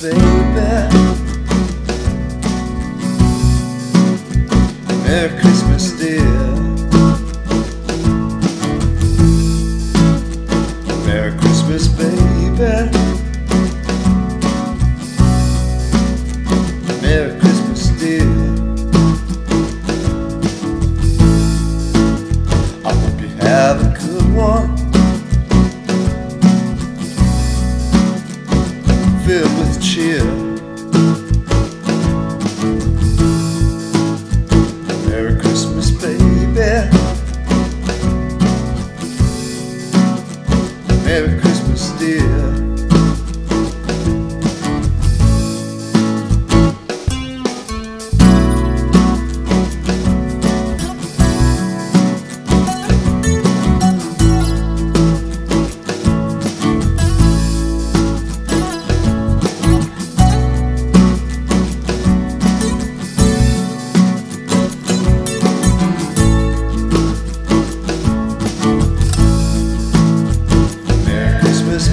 Baby. Merry Christmas, dear. Merry Christmas, baby. Merry Christmas, dear. I hope you have a good one. Baby.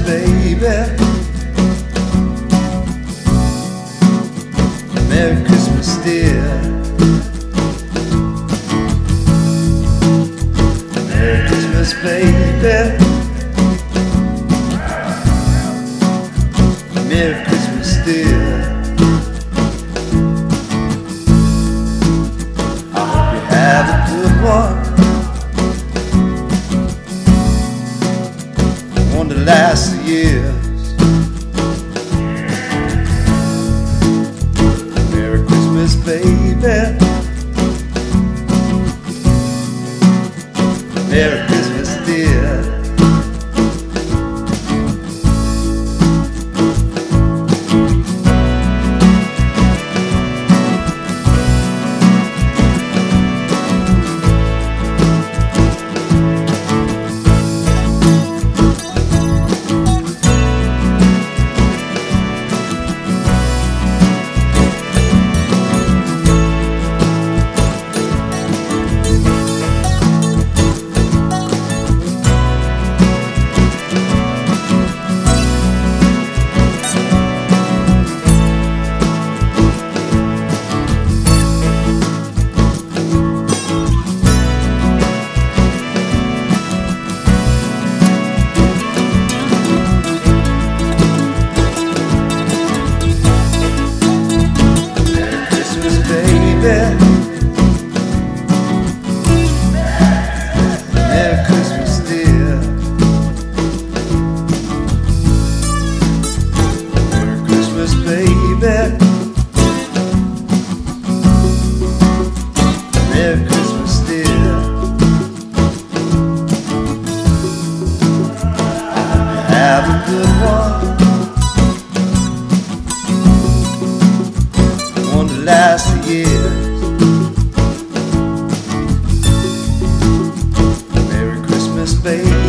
Baby. Merry Christmas, dear. Merry Christmas, baby. Merry Christmas, good one. One to last a year. Merry Christmas, baby.